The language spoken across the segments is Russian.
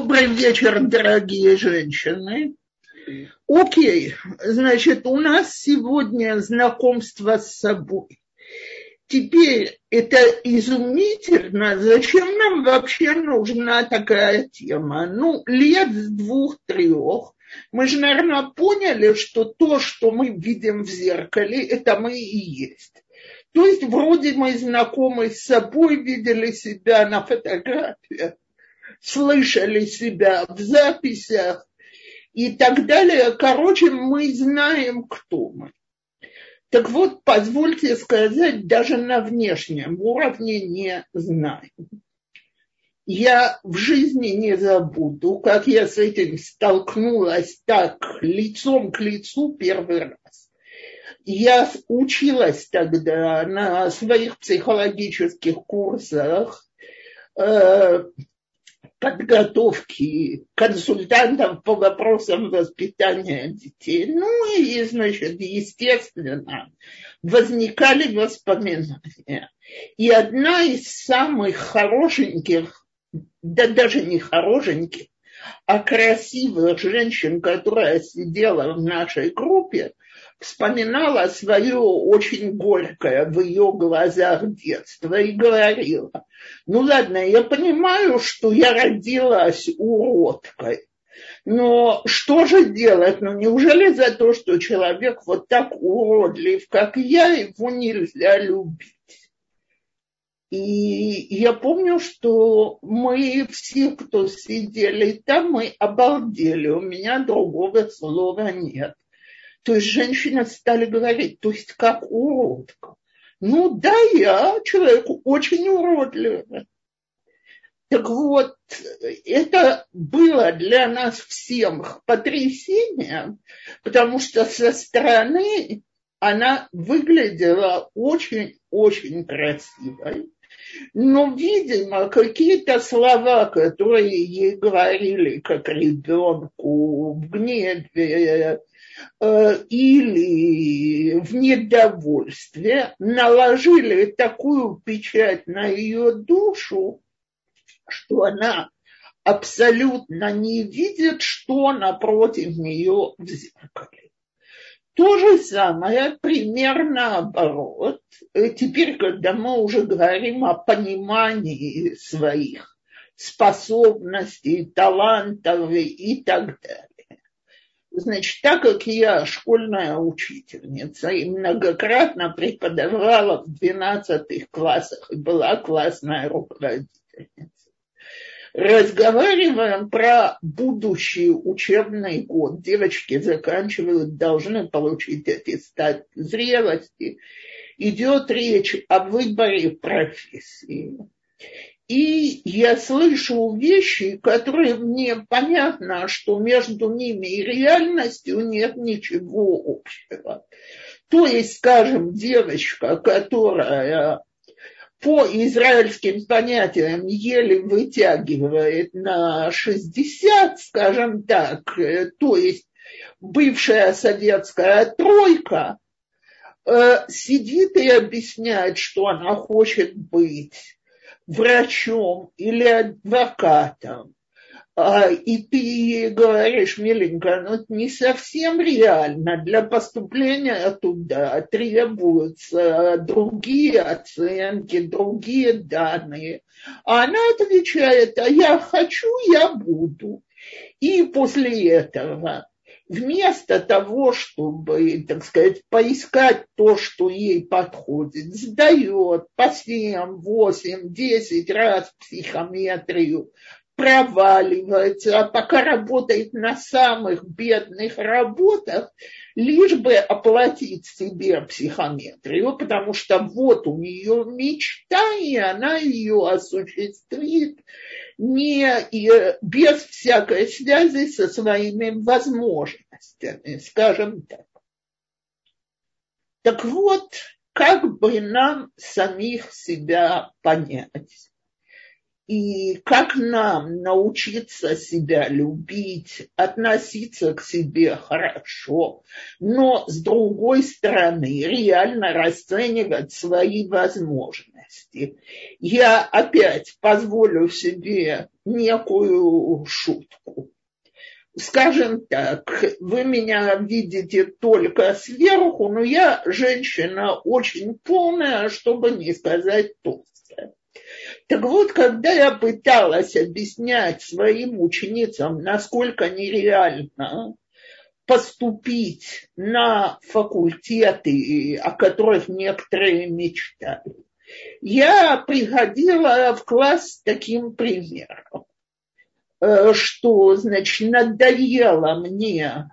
Добрый вечер, дорогие женщины. Окей, значит, у нас сегодня знакомство с собой. Теперь это изумительно, зачем нам вообще нужна такая тема? Ну, лет с двух-трех мы же, наверное, поняли, что то, что мы видим в зеркале, это мы и есть. То есть вроде мы знакомы с собой, видели себя на фотографиях, слышали себя в записях и так далее. Короче, мы знаем, кто мы. Так вот, позвольте сказать, даже на внешнем уровне не знаем. Я в жизни не забуду, как я с этим столкнулась так лицом к лицу первый раз. Я училась тогда на своих психологических курсах э, подготовки консультантов по вопросам воспитания детей. Ну и, значит, естественно, возникали воспоминания. И одна из самых хорошеньких, да даже не хорошеньких, а красивых женщин, которая сидела в нашей группе, вспоминала свое очень горькое в ее глазах детство и говорила, ну ладно, я понимаю, что я родилась уродкой, но что же делать? Ну неужели за то, что человек вот так уродлив, как я, его нельзя любить? И я помню, что мы все, кто сидели там, мы обалдели. У меня другого слова нет. То есть женщины стали говорить, то есть как уродка. Ну да, я человек очень уродливый. Так вот, это было для нас всем потрясением, потому что со стороны она выглядела очень-очень красивой. Но, видимо, какие-то слова, которые ей говорили как ребенку в гневе, Э, или в недовольстве наложили такую печать на ее душу, что она абсолютно не видит, что напротив нее в зеркале. То же самое, примерно наоборот. Э, теперь, когда мы уже говорим о понимании своих способностей, талантов и так далее, Значит, так как я школьная учительница и многократно преподавала в 12 классах и была классная руководительница, разговариваем про будущий учебный год. Девочки заканчивают, должны получить аттестат зрелости. Идет речь о выборе профессии. И я слышу вещи, которые мне понятно, что между ними и реальностью нет ничего общего. То есть, скажем, девочка, которая по израильским понятиям еле вытягивает на 60, скажем так, то есть бывшая советская тройка, э, сидит и объясняет, что она хочет быть врачом или адвокатом, и ты говоришь, миленькая, ну это не совсем реально. Для поступления туда требуются другие оценки, другие данные. А она отвечает, а я хочу, я буду. И после этого вместо того, чтобы, так сказать, поискать то, что ей подходит, сдает по 7, 8, 10 раз психометрию, проваливается, а пока работает на самых бедных работах, лишь бы оплатить себе психометрию, потому что вот у нее мечта, и она ее осуществит не, без всякой связи со своими возможностями, скажем так. Так вот, как бы нам самих себя понять? И как нам научиться себя любить, относиться к себе хорошо, но с другой стороны реально расценивать свои возможности. Я опять позволю себе некую шутку. Скажем так, вы меня видите только сверху, но я женщина очень полная, чтобы не сказать толстая. Так вот, когда я пыталась объяснять своим ученицам, насколько нереально поступить на факультеты, о которых некоторые мечтали, я приходила в класс с таким примером, э, что, значит, надоело мне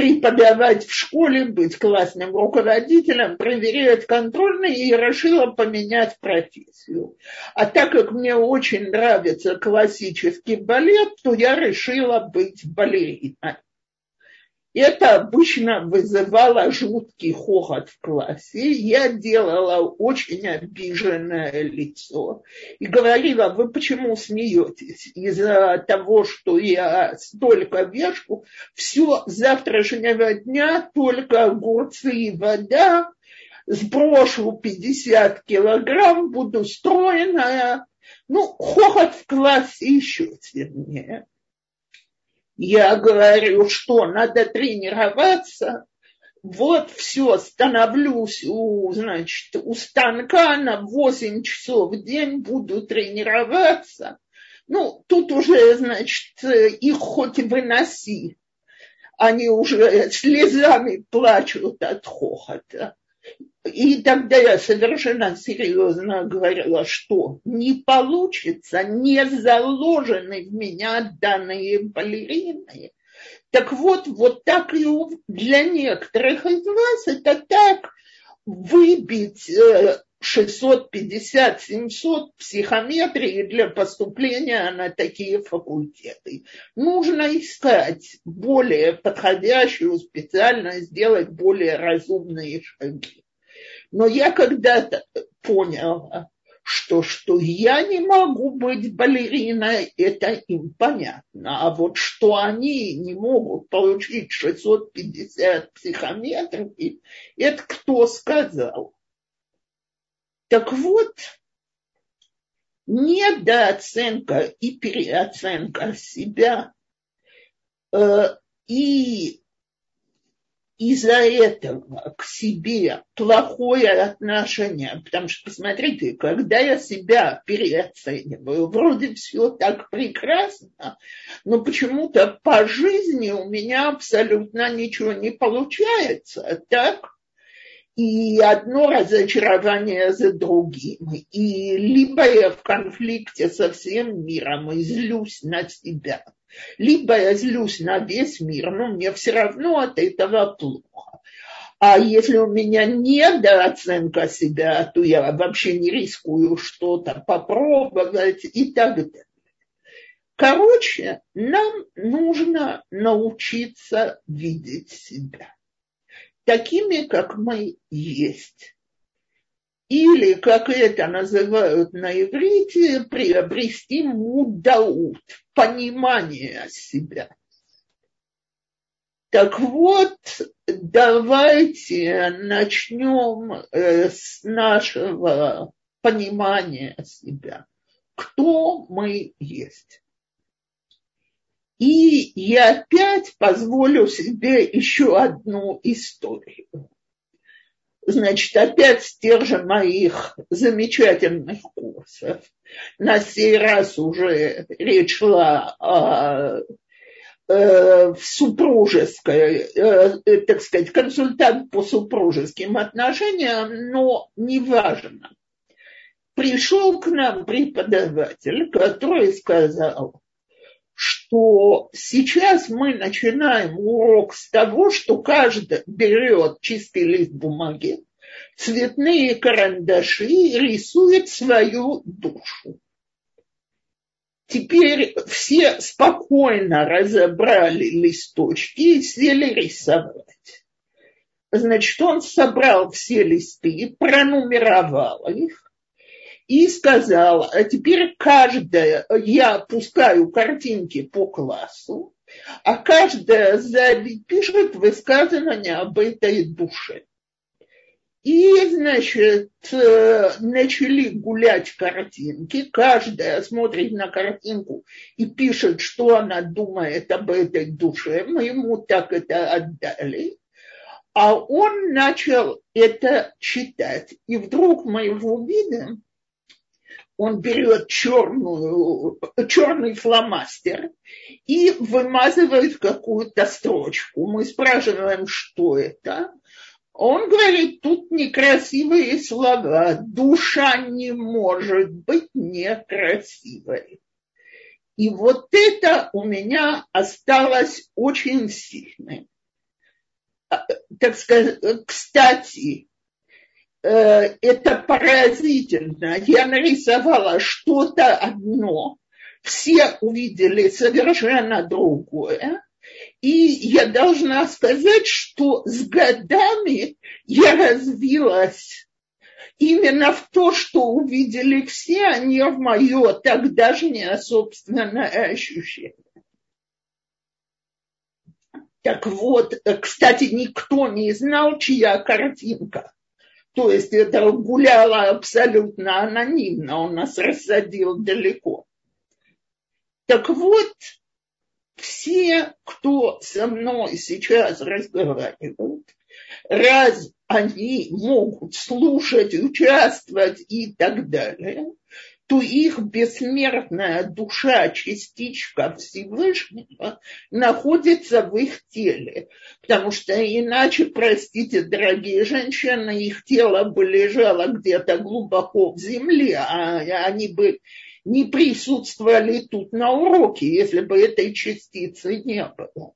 преподавать в школе, быть классным руководителем, проверять контрольные и решила поменять профессию. А так как мне очень нравится классический балет, то я решила быть балериной. Это обычно вызывало жуткий хохот в классе. Я делала очень обиженное лицо и говорила, вы почему смеетесь? Из-за того, что я столько вешу, все завтрашнего дня только огурцы и вода, сброшу 50 килограмм, буду стройная. Ну, хохот в классе еще сильнее. Я говорю, что надо тренироваться. Вот все, становлюсь у, значит, у станка на 8 часов в день, буду тренироваться. Ну, тут уже, значит, их хоть выноси. Они уже слезами плачут от хохота. И тогда я совершенно серьезно говорила, что не получится, не заложены в меня данные балерины. Так вот, вот так и для некоторых из вас это так выбить 650-700 психометрии для поступления на такие факультеты. Нужно искать более подходящую специальность, сделать более разумные шаги. Но я когда-то поняла, что, что я не могу быть балериной, это им понятно. А вот что они не могут получить 650 психометров, это кто сказал? Так вот, недооценка и переоценка себя э, и из-за этого к себе плохое отношение, потому что, посмотрите, когда я себя переоцениваю, вроде все так прекрасно, но почему-то по жизни у меня абсолютно ничего не получается, так? И одно разочарование за другим. И либо я в конфликте со всем миром и злюсь на себя – либо я злюсь на весь мир, но мне все равно от этого плохо. А если у меня недооценка себя, то я вообще не рискую что-то попробовать и так далее. Короче, нам нужно научиться видеть себя такими, как мы есть или, как это называют на иврите, приобрести мудаут, понимание себя. Так вот, давайте начнем э, с нашего понимания себя. Кто мы есть? И я опять позволю себе еще одну историю значит, опять с моих замечательных курсов. На сей раз уже речь шла о э, в супружеской, э, так сказать, консультант по супружеским отношениям, но неважно. Пришел к нам преподаватель, который сказал, что сейчас мы начинаем урок с того, что каждый берет чистый лист бумаги, цветные карандаши и рисует свою душу. Теперь все спокойно разобрали листочки и сели рисовать. Значит, он собрал все листы, пронумеровал их, и сказал, а теперь каждая, я пускаю картинки по классу, а каждая сзади пишет высказывание об этой душе. И, значит, э, начали гулять картинки. Каждая смотрит на картинку и пишет, что она думает об этой душе. Мы ему так это отдали. А он начал это читать. И вдруг мы его видим, он берет черную, черный фломастер и вымазывает какую-то строчку. Мы спрашиваем, что это. Он говорит, тут некрасивые слова. Душа не может быть некрасивой. И вот это у меня осталось очень сильным. А, так сказать, кстати, это поразительно. Я нарисовала что-то одно, все увидели совершенно другое. И я должна сказать, что с годами я развилась именно в то, что увидели все, а не в мое тогдашнее собственное ощущение. Так вот, кстати, никто не знал, чья картинка. То есть это гуляло абсолютно анонимно, он нас рассадил далеко. Так вот, все, кто со мной сейчас разговаривают, раз они могут слушать, участвовать и так далее, то их бессмертная душа, частичка Всевышнего, находится в их теле. Потому что иначе, простите, дорогие женщины, их тело бы лежало где-то глубоко в земле, а они бы не присутствовали тут на уроке, если бы этой частицы не было.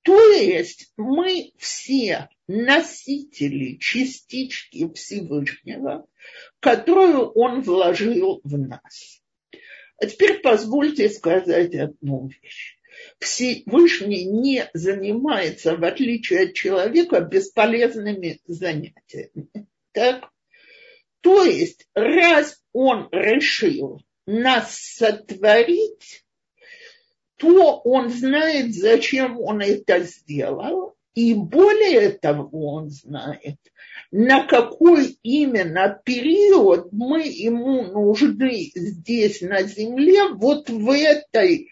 То есть мы все носители частички Всевышнего, которую он вложил в нас. А теперь позвольте сказать одну вещь. Всевышний не занимается, в отличие от человека, бесполезными занятиями. Так? То есть, раз он решил нас сотворить, то он знает, зачем он это сделал, и более того он знает, на какой именно период мы ему нужны здесь на земле, вот в этой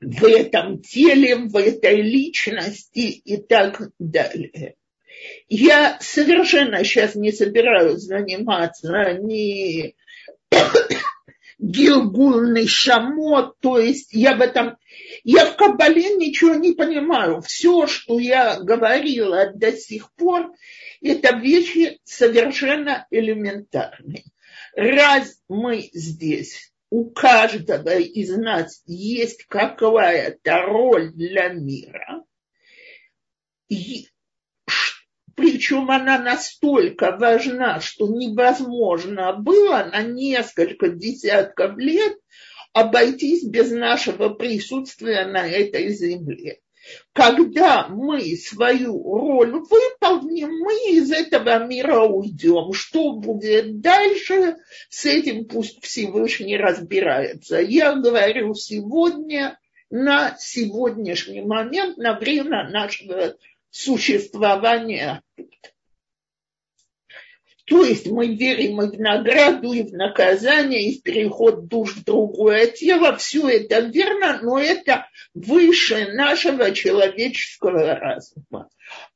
в этом теле, в этой личности и так далее. Я совершенно сейчас не собираюсь заниматься ни гилгульный шамот, то есть я в этом, я в Кабале ничего не понимаю. Все, что я говорила до сих пор, это вещи совершенно элементарные. Раз мы здесь, у каждого из нас есть какая-то роль для мира, причем она настолько важна, что невозможно было на несколько десятков лет обойтись без нашего присутствия на этой земле. Когда мы свою роль выполним, мы из этого мира уйдем. Что будет дальше, с этим пусть Всевышний разбирается. Я говорю сегодня, на сегодняшний момент, на время нашего существования. То есть мы верим и в награду, и в наказание, и в переход душ в другое тело. Все это верно, но это выше нашего человеческого разума.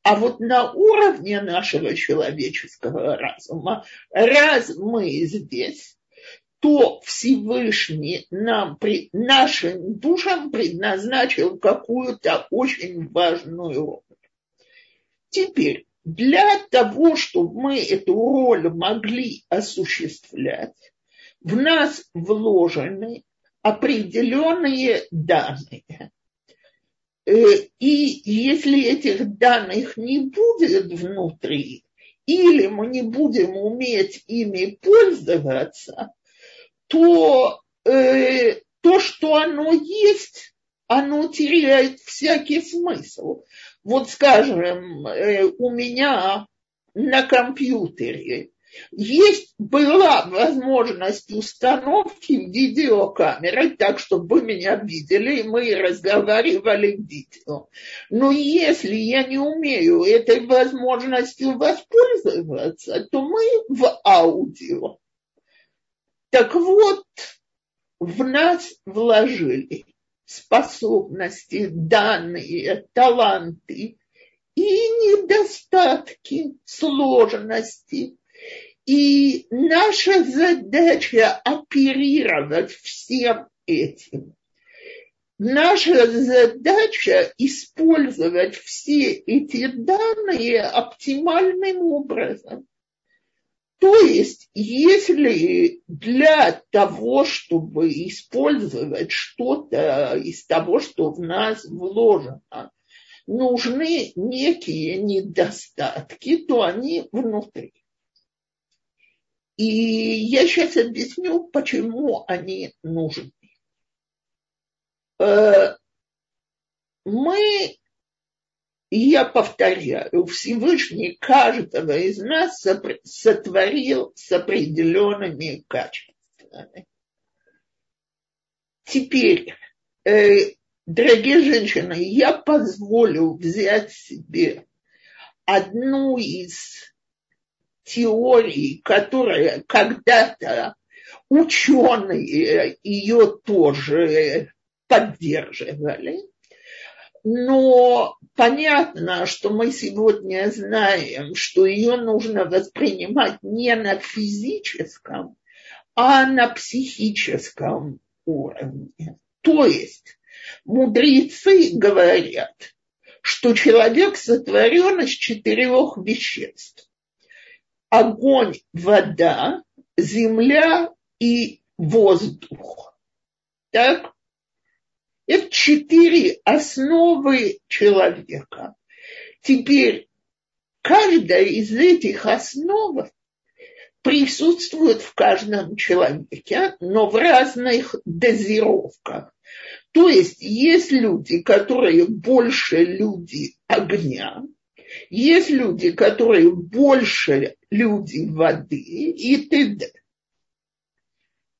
А вот на уровне нашего человеческого разума, раз мы здесь, то Всевышний нам, нашим душам предназначил какую-то очень важную роль. Теперь, для того, чтобы мы эту роль могли осуществлять, в нас вложены определенные данные. Э, и если этих данных не будет внутри, или мы не будем уметь ими пользоваться, то э, то, что оно есть, оно теряет всякий смысл. Вот скажем, э, у меня на компьютере Есть, была возможность установки видеокамеры, так, чтобы меня видели, и мы разговаривали в видео. Но если я не умею этой возможностью воспользоваться, то мы в аудио. Так вот, в нас вложили способности, данные, таланты и недостатки, сложности. И наша задача оперировать всем этим. Наша задача использовать все эти данные оптимальным образом. То есть, если для того, чтобы использовать что-то из того, что в нас вложено, нужны некие недостатки, то они внутри. И я сейчас объясню, почему они нужны. Э, мы я повторяю, Всевышний каждого из нас сотворил с определенными качествами. Теперь, э, дорогие женщины, я позволю взять себе одну из теорий, которая когда-то ученые ее тоже поддерживали, но понятно, что мы сегодня знаем, что ее нужно воспринимать не на физическом, а на психическом уровне. То есть мудрецы говорят, что человек сотворен из четырех веществ. Огонь, вода, земля и воздух. Так? Это четыре основы человека. Теперь каждая из этих основ присутствует в каждом человеке, но в разных дозировках. То есть есть люди, которые больше люди огня, есть люди, которые больше люди воды и т.д.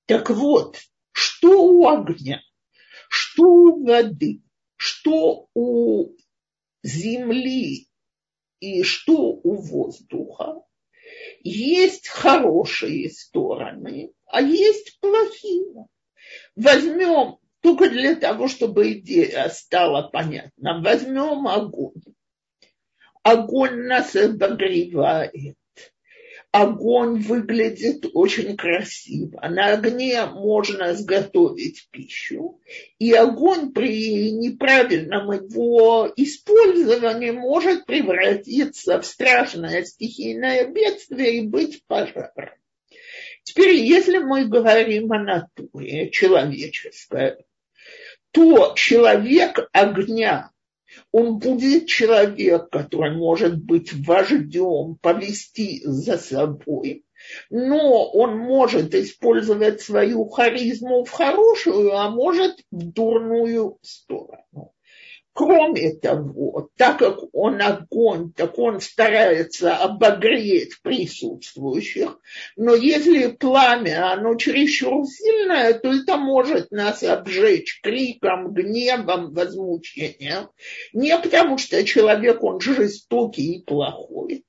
Так вот, что у огня? Что у воды, что у земли и что у воздуха, есть хорошие стороны, а есть плохие. Возьмем, только для того, чтобы идея стала понятна, возьмем огонь. Огонь нас обогревает огонь выглядит очень красиво. На огне можно сготовить пищу, и огонь при неправильном его использовании может превратиться в страшное стихийное бедствие и быть пожаром. Теперь, если мы говорим о натуре человеческой, то человек огня он будет человек, который может быть вождем, повести за собой, но он может использовать свою харизму в хорошую, а может в дурную сторону. Кроме того, так как он огонь, так он старается обогреть присутствующих, но если пламя, оно чересчур сильное, то это может нас обжечь криком, гневом, возмущением. Не потому что человек, он жестокий и плохой,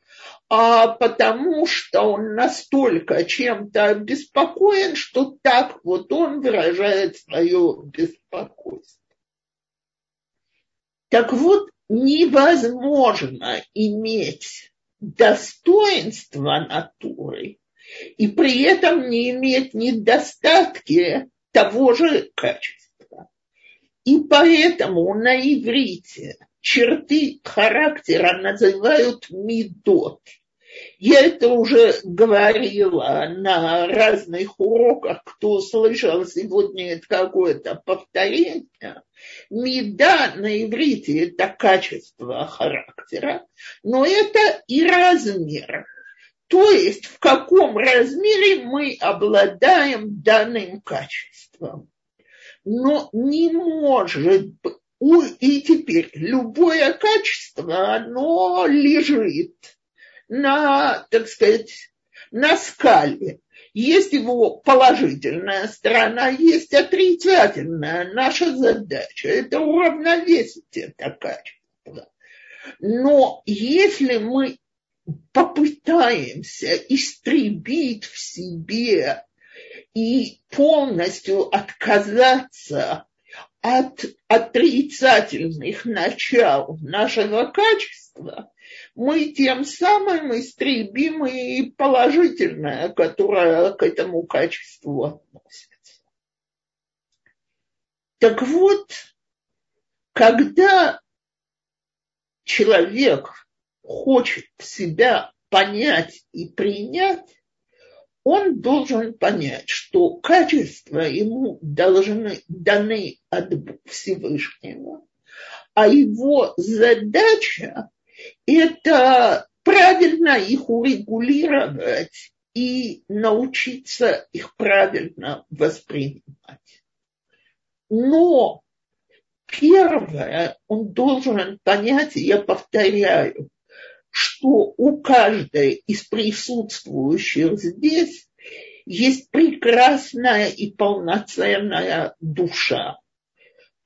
а потому что он настолько чем-то обеспокоен, что так вот он выражает свое беспокойство. Так вот, невозможно иметь достоинство натуры и при этом не иметь недостатки того же качества. И поэтому на иврите черты характера называют медот – я это уже говорила на разных уроках, кто слышал сегодня это какое-то повторение. Меда на иврите – это качество характера, но это и размер. То есть в каком размере мы обладаем данным качеством. Но не может. И теперь любое качество, оно лежит на, так сказать, на скале есть его положительная сторона, есть отрицательная. Наша задача – это уравновесить это качество. Но если мы попытаемся истребить в себе и полностью отказаться от отрицательных начал нашего качества, мы тем самым истребим и положительное, которое к этому качеству относится. Так вот, когда человек хочет себя понять и принять, он должен понять, что качества ему должны даны от Всевышнего, а его задача – это правильно их урегулировать и научиться их правильно воспринимать. Но первое, он должен понять, я повторяю, что у каждой из присутствующих здесь есть прекрасная и полноценная душа,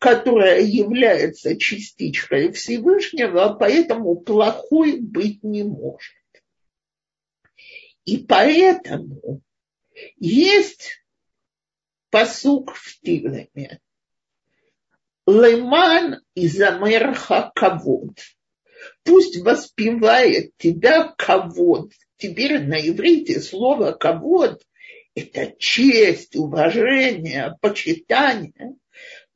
которая является частичкой Всевышнего, поэтому плохой быть не может. И поэтому есть посук в Тилеме. Леман и Замерха Кавод – пусть воспевает тебя ковод. Теперь на иврите слово ковод – это честь, уважение, почитание.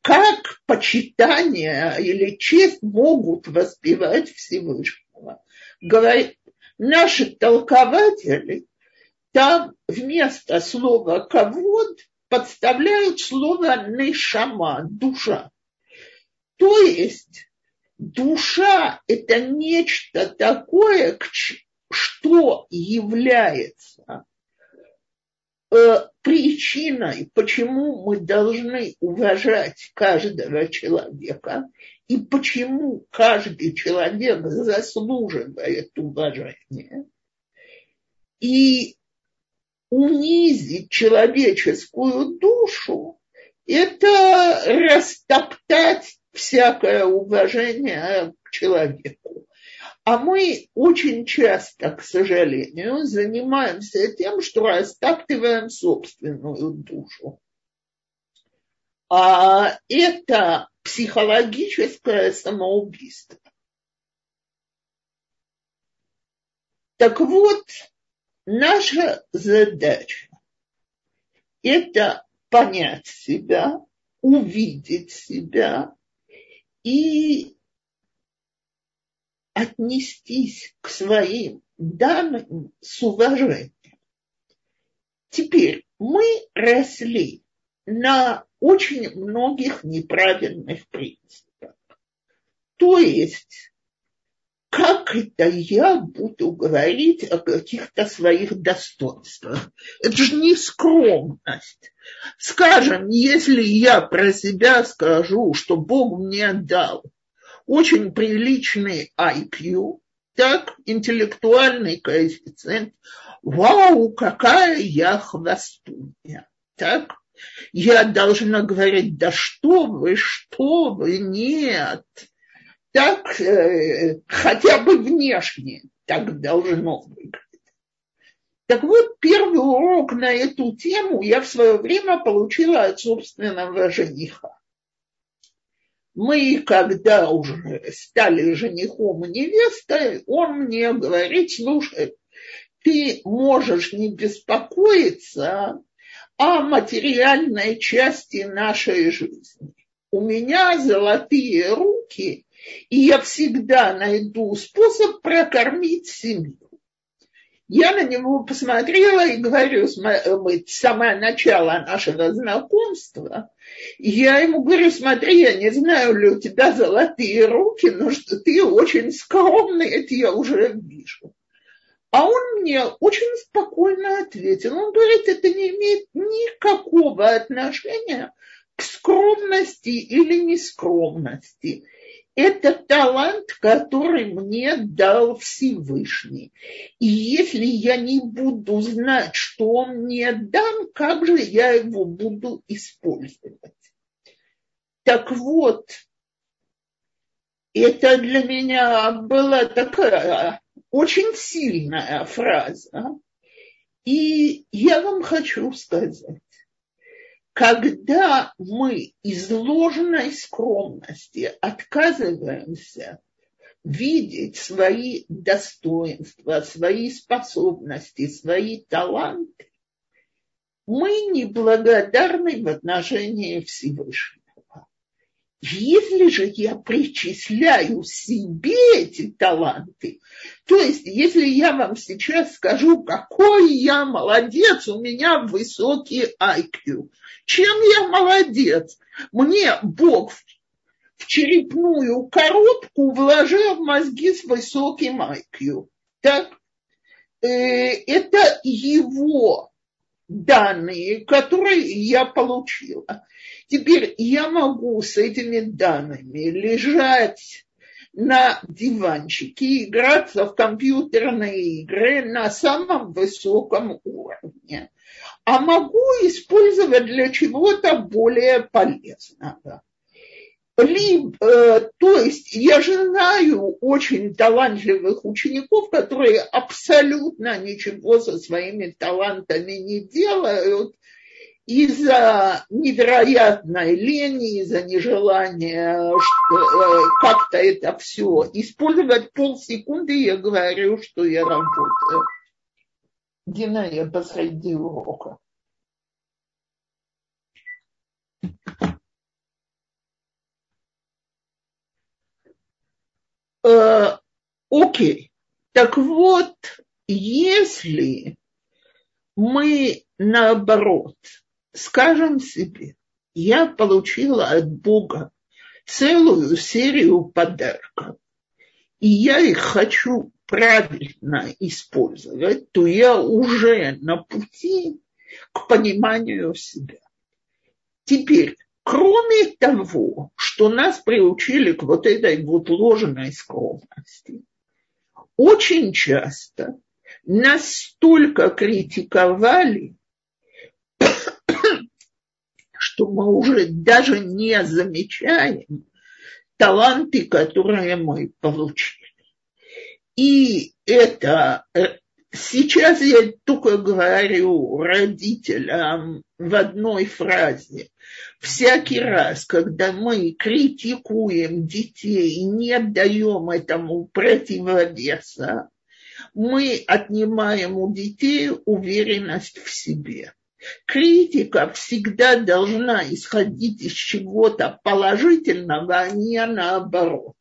Как почитание или честь могут воспевать Всевышнего? Говорит, наши толкователи там вместо слова ковод подставляют слово нешама, душа. То есть душа – это нечто такое, что является причиной, почему мы должны уважать каждого человека и почему каждый человек заслуживает уважения. И унизить человеческую душу – это растоптать всякое уважение к человеку. А мы очень часто, к сожалению, занимаемся тем, что растаптываем собственную душу. А это психологическое самоубийство. Так вот, наша задача – это понять себя, увидеть себя и отнестись к своим данным с уважением. Теперь мы росли на очень многих неправильных принципах. То есть, как это я буду говорить о каких-то своих достоинствах? Это же не скромность. Скажем, если я про себя скажу, что Бог мне дал очень приличный IQ, так, интеллектуальный коэффициент, вау, какая я хвостунья, так, я должна говорить, да что вы, что вы, нет, так, э, хотя бы внешне так должно быть. Так вот, первый урок на эту тему я в свое время получила от собственного жениха. Мы, когда уже стали женихом и невестой, он мне говорит, слушай, ты можешь не беспокоиться о материальной части нашей жизни. У меня золотые руки, и я всегда найду способ прокормить семью. Я на него посмотрела и говорю, мы самое начало нашего знакомства, я ему говорю, смотри, я не знаю ли у тебя золотые руки, но что ты очень скромный, это я уже вижу. А он мне очень спокойно ответил. Он говорит, это не имеет никакого отношения к скромности или нескромности. Это талант, который мне дал Всевышний. И если я не буду знать, что он мне дан, как же я его буду использовать? Так вот, это для меня была такая очень сильная фраза. И я вам хочу сказать, когда мы из ложной скромности отказываемся видеть свои достоинства, свои способности, свои таланты, мы неблагодарны в отношении Всевышнего. Если же я причисляю себе эти таланты, то есть если я вам сейчас скажу, какой я молодец, у меня высокий IQ, чем я молодец? Мне Бог в черепную коробку вложил мозги с высоким IQ. Так? Э, это его данные, которые я получила. Теперь я могу с этими данными лежать на диванчике и играться в компьютерные игры на самом высоком уровне, а могу использовать для чего-то более полезного. Либо, э, то есть я же знаю очень талантливых учеников, которые абсолютно ничего со своими талантами не делают, из-за невероятной лени, из-за нежелания э, как-то это все использовать полсекунды, я говорю, что я работаю. Дина, я посреди урока. Э, окей. Так вот, если мы наоборот скажем себе, я получила от Бога целую серию подарков, и я их хочу правильно использовать, то я уже на пути к пониманию себя. Теперь, кроме того, что нас приучили к вот этой вот ложной скромности, очень часто настолько критиковали, что мы уже даже не замечаем таланты, которые мы получили. И это э, сейчас я только говорю родителям в одной фразе. Всякий раз, когда мы критикуем детей и не даем этому противовеса, мы отнимаем у детей уверенность в себе. Критика всегда должна исходить из чего-то положительного, а не наоборот.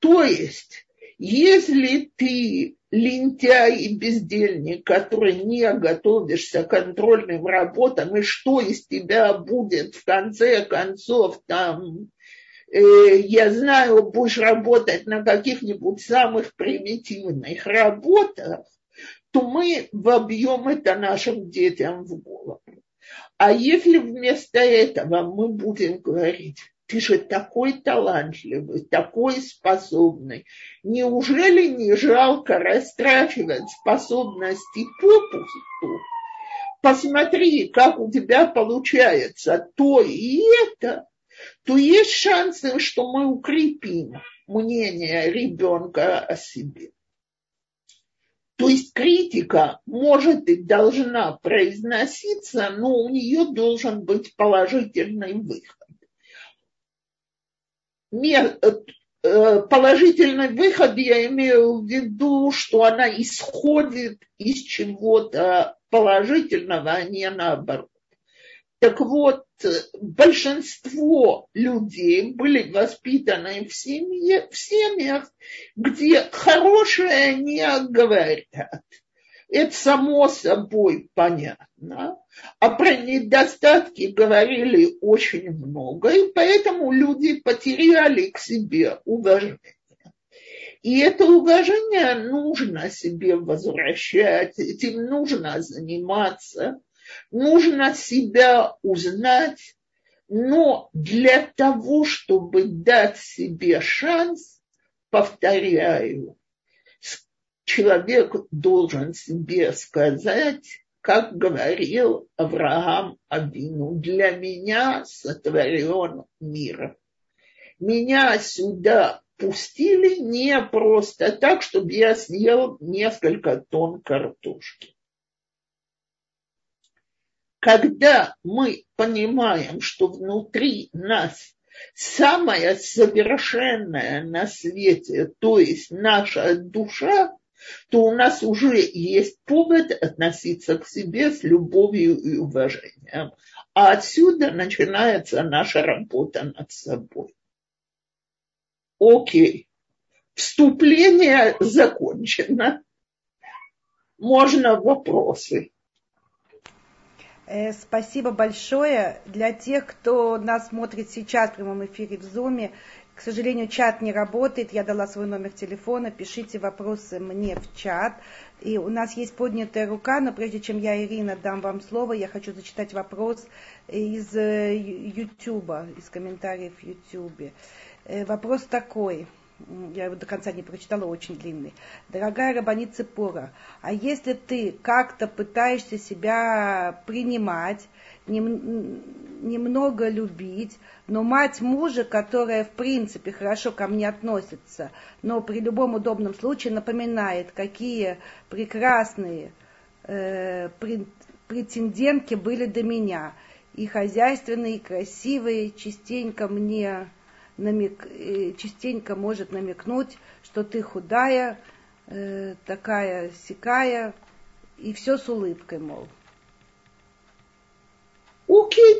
То есть, если ты лентяй и бездельник, который не готовишься к контрольным работам, и что из тебя будет в конце концов там, э, я знаю, будешь работать на каких-нибудь самых примитивных работах, то мы вобьем это нашим детям в голову. А если вместо этого мы будем говорить, же такой талантливый, такой способный, неужели не жалко растрачивать способности попусту? Посмотри, как у тебя получается то и это, то есть шансы, что мы укрепим мнение ребенка о себе. То есть критика может и должна произноситься, но у нее должен быть положительный выход. Э, э, положительный выход я имею в виду, что она исходит из чего-то положительного, а не наоборот. Так вот, большинство людей были воспитаны в, семье, в семьях, где хорошее не говорят. Это само собой понятно. А про недостатки говорили очень много, и поэтому люди потеряли к себе уважение. И это уважение нужно себе возвращать, этим нужно заниматься нужно себя узнать, Но для того, чтобы дать себе шанс, повторяю, человек должен себе сказать, как говорил Авраам Абину, для меня сотворен мир. Меня сюда пустили не просто так, чтобы я съел несколько тонн картошки. Когда мы понимаем, что внутри нас самое совершенное на свете, то есть наша душа, то у нас уже есть повод относиться к себе с любовью и уважением. А отсюда начинается наша работа над собой. Окей. Вступление закончено. Можно вопросы. Э, спасибо большое. Для тех, кто нас смотрит сейчас в прямом эфире в Зуме, к сожалению, чат не работает. Я дала свой номер телефона. Пишите вопросы мне в чат. И у нас есть поднятая рука, но прежде чем я, Ирина, дам вам слово, я хочу зачитать вопрос из Ютуба, э, из комментариев в Ютубе. Э, вопрос такой я его до конца не прочитала, очень длинный. Дорогая Рабанит Цепора, а если ты как-то пытаешься себя принимать, немного любить, но мать мужа, которая в принципе хорошо ко мне относится, но при любом удобном случае напоминает, какие прекрасные э, претендентки были до меня, и хозяйственные, и красивые, частенько мне намек, э, частенько может намекнуть, что ты худая, э, такая сякая, и все с улыбкой, мол.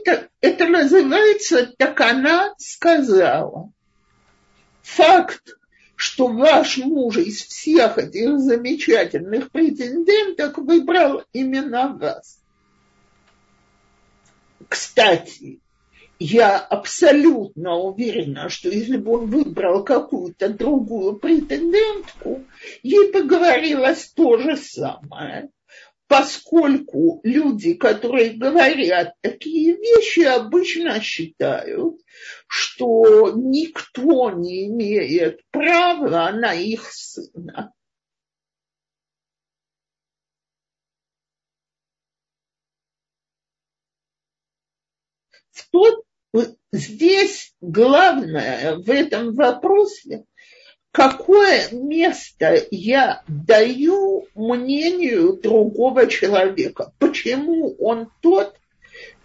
Так это называется, так она сказала. Факт, что ваш муж из всех этих замечательных претенденток выбрал именно вас. Кстати, я абсолютно уверена, что если бы он выбрал какую-то другую претендентку, ей поговорилось то же самое поскольку люди, которые говорят такие вещи, обычно считают, что никто не имеет права на их сына. Тот, здесь главное в этом вопросе какое место я даю мнению другого человека? Почему он тот,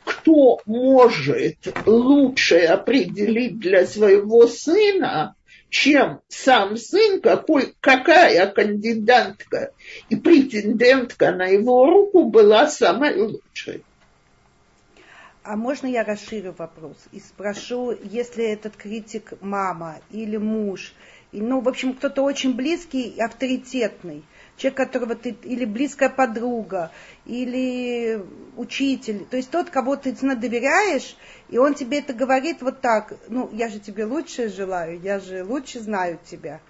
кто может лучше определить для своего сына, чем сам сын, какой, какая кандидатка и претендентка на его руку была самой лучшей. А можно я расширю вопрос и спрошу, если этот критик мама или муж – и, ну, в общем, кто-то очень близкий и авторитетный, человек, которого ты, или близкая подруга, или учитель, то есть тот, кого ты доверяешь, и он тебе это говорит вот так, ну, я же тебе лучше желаю, я же лучше знаю тебя.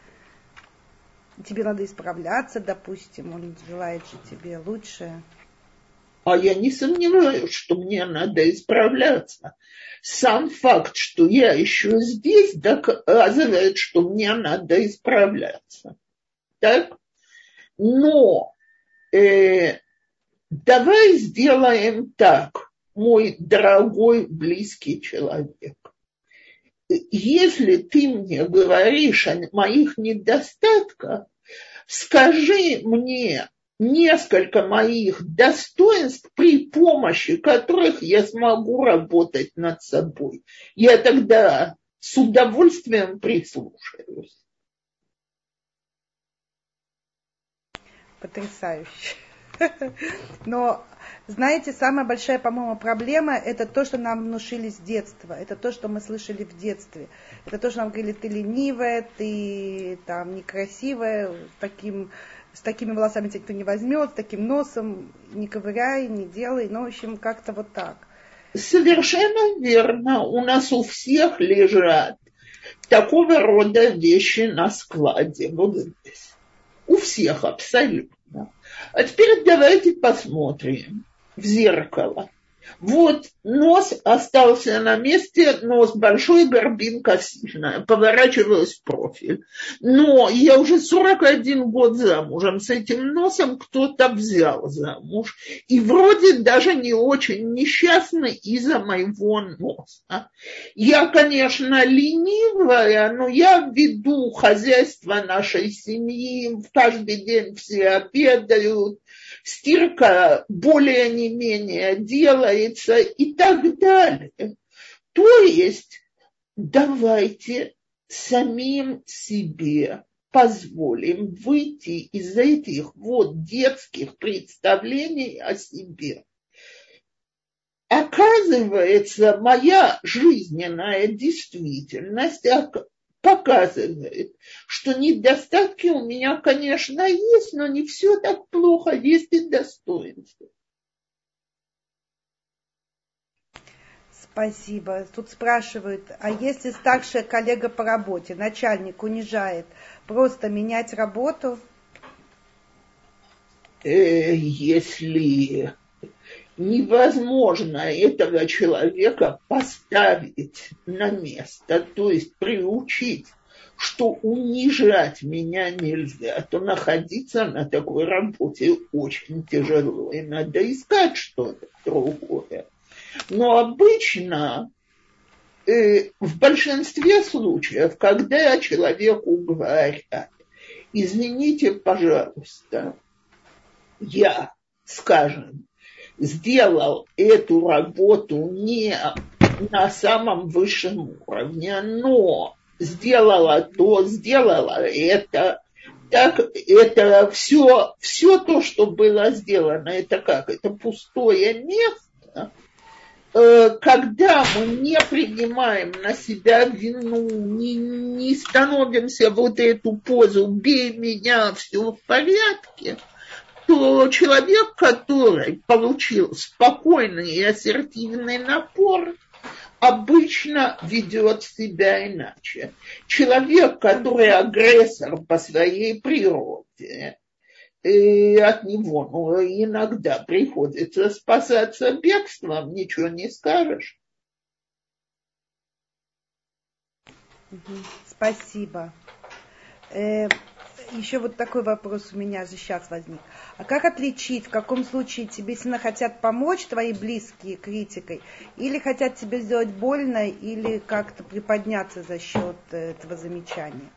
Тебе надо исправляться, допустим, он желает же тебе лучше. А я не сомневаюсь, что мне надо исправляться сам факт, что я еще здесь, доказывает, что мне надо исправляться. Так? Но э, давай сделаем так, мой дорогой близкий человек. Если ты мне говоришь о моих недостатках, скажи мне, несколько моих достоинств, при помощи которых я смогу работать над собой. Я тогда с удовольствием прислушаюсь. Потрясающе. Но, знаете, самая большая, по-моему, проблема – это то, что нам внушили с детства. Это то, что мы слышали в детстве. Это то, что нам говорили, ты ленивая, ты там некрасивая, таким с такими волосами тебя никто не возьмет, с таким носом, не ковыряй, не делай, ну, в общем, как-то вот так. Совершенно верно. У нас у всех лежат такого рода вещи на складе. Вот здесь. У всех абсолютно. А теперь давайте посмотрим в зеркало. Вот нос остался на месте, нос большой, горбинка сильная, поворачивалась в профиль. Но я уже 41 год замужем, с этим носом кто-то взял замуж. И вроде даже не очень несчастный из-за моего носа. Я, конечно, ленивая, но я веду хозяйство нашей семьи, каждый день все обедают, стирка более не менее делается и так далее. То есть давайте самим себе позволим выйти из этих вот детских представлений о себе. Оказывается, моя жизненная действительность показывает, что недостатки у меня, конечно, есть, но не все так плохо, есть и достоинства. Спасибо. Тут спрашивают, а если старшая коллега по работе, начальник унижает, просто менять работу? Э, если невозможно этого человека поставить на место, то есть приучить, что унижать меня нельзя, то находиться на такой работе очень тяжело, и надо искать что-то другое. Но обычно э, в большинстве случаев, когда человеку говорят, извините, пожалуйста, я, скажем, сделал эту работу не на самом высшем уровне, но сделала то, сделала это, так это все, все то, что было сделано, это как? Это пустое место, э, когда мы не принимаем на себя вину, не, не становимся вот эту позу «бей меня, все в порядке», то человек, который получил спокойный и ассертивный напор, обычно ведет себя иначе. Человек, который агрессор по своей природе, и от него ну, иногда приходится спасаться бегством, ничего не скажешь. Спасибо. Э, еще вот такой вопрос у меня же сейчас возник. А как отличить, в каком случае тебе сильно хотят помочь твои близкие критикой, или хотят тебе сделать больно, или как-то приподняться за счет этого замечания?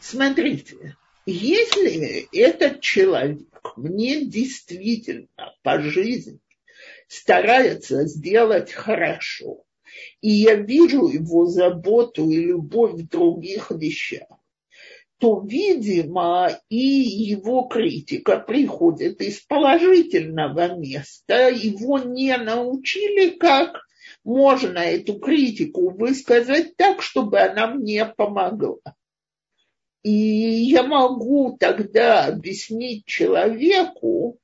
Смотрите, если этот человек мне действительно по жизни старается сделать хорошо, и я вижу его заботу и любовь в других вещах, то, видимо, и его критика приходит из положительного места. Его не научили, как можно эту критику высказать так, чтобы она мне помогла. И я могу тогда объяснить человеку,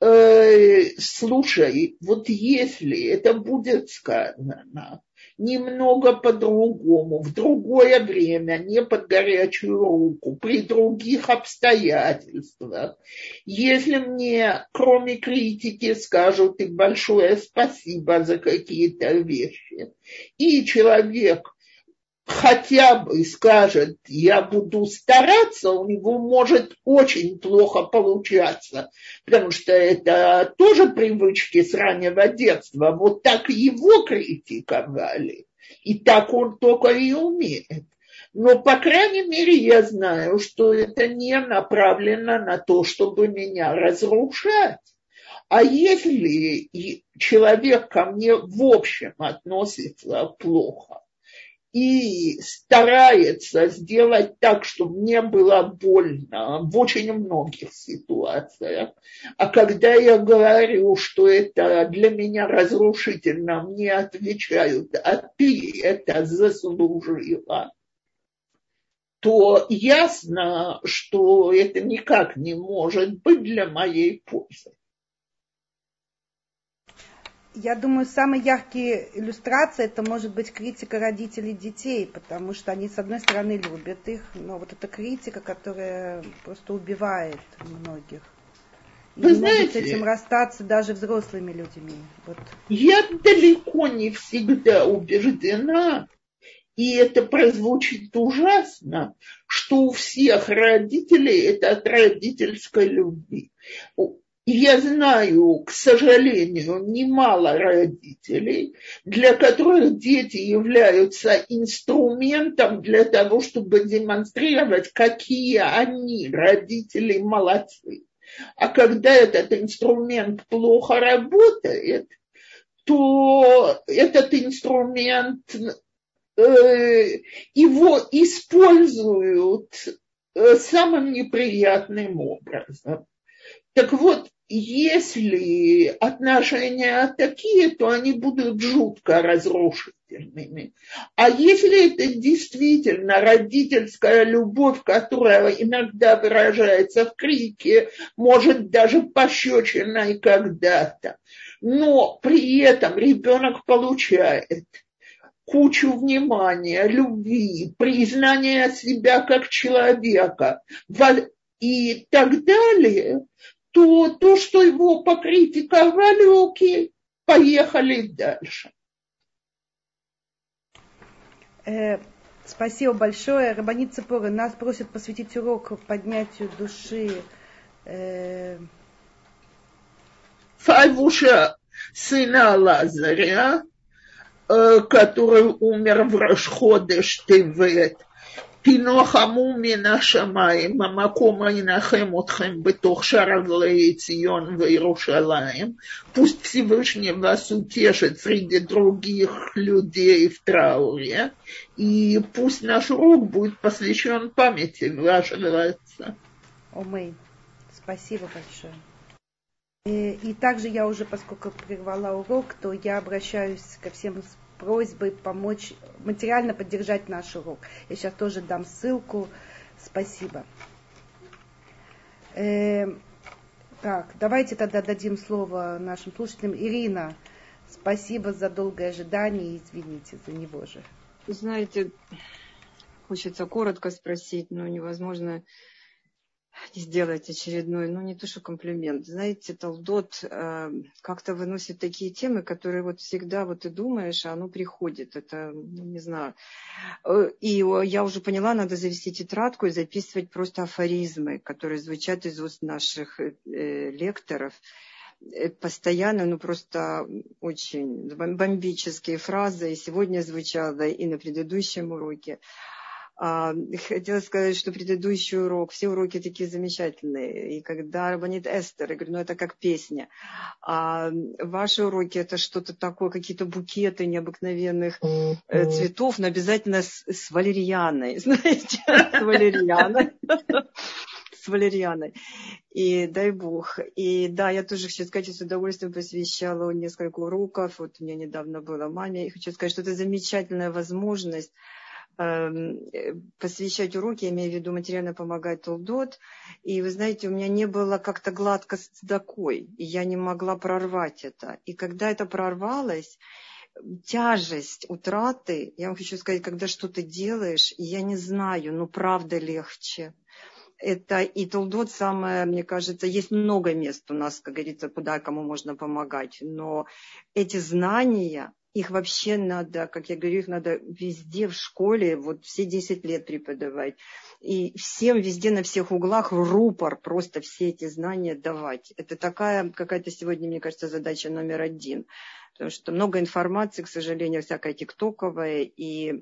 э, слушай, вот если это будет сказано, немного по-другому, в другое время, не под горячую руку, при других обстоятельствах. Если мне, кроме критики, скажут и большое спасибо за какие-то вещи, и человек хотя бы скажет, я буду стараться, у него может очень плохо получаться, потому что это тоже привычки с раннего детства. Вот так его критиковали, и так он только и умеет. Но, по крайней мере, я знаю, что это не направлено на то, чтобы меня разрушать. А если человек ко мне в общем относится плохо, и старается сделать так, чтобы мне было больно в очень многих ситуациях. А когда я говорю, что это для меня разрушительно, мне отвечают, а ты это заслужила, то ясно, что это никак не может быть для моей пользы. Я думаю, самые яркие иллюстрации это может быть критика родителей детей, потому что они, с одной стороны, любят их, но вот эта критика, которая просто убивает многих. Вы знаете, с этим расстаться даже взрослыми людьми. Вот. Я далеко не всегда убеждена, и это прозвучит ужасно, что у всех родителей это от родительской любви. Я знаю, к сожалению, немало родителей, для которых дети являются инструментом для того, чтобы демонстрировать, какие они, родители, молодцы. А когда этот инструмент плохо работает, то этот инструмент Э, его используют э, самым неприятным образом. Так вот, если отношения такие, то они будут жутко разрушительными. А если это действительно родительская любовь, которая иногда выражается в крике, может даже пощечиной когда-то, но при этом ребенок получает кучу внимания, любви, признания себя как человека и так далее, то то, что его покритиковали, окей, поехали дальше. Э, спасибо большое. Рабанит Цепора нас просит посвятить урок поднятию души. Э... Файвуша сына Лазаря, Э, который умер в Рашходеш Тевет. פינוחמו מן השמיים, המקום ינחם אתכם בתוך шаровлей Цион в Иерусалим. Пусть Всевышний вас утешит среди других людей в трауре. И пусть наш урок будет посвящен памяти вашего отца. Омей. Спасибо большое. И, и также я уже, поскольку прервала урок, то я обращаюсь ко всем с просьбой помочь, материально поддержать наш урок. Я сейчас тоже дам ссылку. Спасибо. Э, так, давайте тогда дадим слово нашим слушателям. Ирина, спасибо за долгое ожидание извините за него же. Знаете, хочется коротко спросить, но невозможно сделать очередной, ну не то что комплимент. Знаете, Талдот э, как-то выносит такие темы, которые вот всегда вот ты думаешь, а оно приходит. Это, ну, не знаю. Э, и я уже поняла, надо завести тетрадку и записывать просто афоризмы, которые звучат из уст наших э, лекторов э, постоянно, ну просто очень бомбические фразы. И сегодня звучало, и на предыдущем уроке. А, хотела сказать, что предыдущий урок, все уроки такие замечательные. И когда Рабанит Эстер, я говорю, ну это как песня. А ваши уроки это что-то такое, какие-то букеты необыкновенных mm-hmm. цветов, но обязательно с, с валерьяной, знаете, с валерьяной. С валерьяной. И дай бог. И да, я тоже хочу сказать, с удовольствием посвящала несколько уроков. Вот у меня недавно была маме. И хочу сказать, что это замечательная возможность посвящать уроки, я имею в виду материально помогать Толдот. И вы знаете, у меня не было как-то гладко с цедакой, и я не могла прорвать это. И когда это прорвалось, тяжесть утраты, я вам хочу сказать, когда что-то делаешь, я не знаю, ну правда легче. Это и Толдот самое, мне кажется, есть много мест у нас, как говорится, куда кому можно помогать. Но эти знания, их вообще надо, как я говорю, их надо везде в школе, вот все 10 лет преподавать. И всем везде на всех углах рупор просто все эти знания давать. Это такая какая-то сегодня, мне кажется, задача номер один. Потому что много информации, к сожалению, всякая тиктоковая, и э,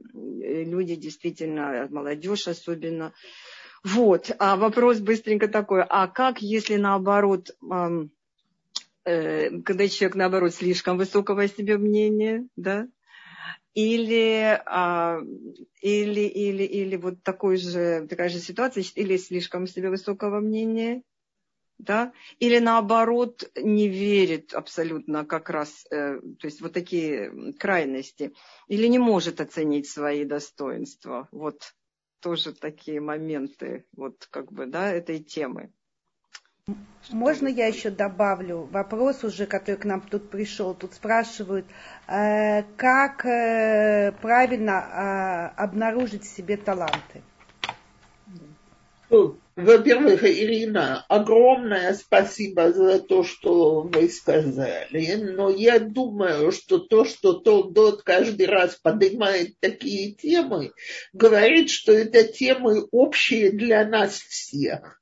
люди действительно, молодежь особенно. Вот, а вопрос быстренько такой, а как, если наоборот, Э, когда человек, наоборот, слишком высокого о себе мнения, да, или, а, или, или, или вот такой же, такая же ситуация, или слишком себе высокого мнения, да, или наоборот не верит абсолютно как раз, э, то есть вот такие крайности, или не может оценить свои достоинства, вот тоже такие моменты, вот как бы, да, этой темы. Можно я еще добавлю вопрос уже, который к нам тут пришел? Тут спрашивают, э, как э, правильно э, обнаружить в себе таланты? Во-первых, Ирина, огромное спасибо за то, что вы сказали, но я думаю, что то, что Толдот каждый раз поднимает такие темы, говорит, что это темы общие для нас всех.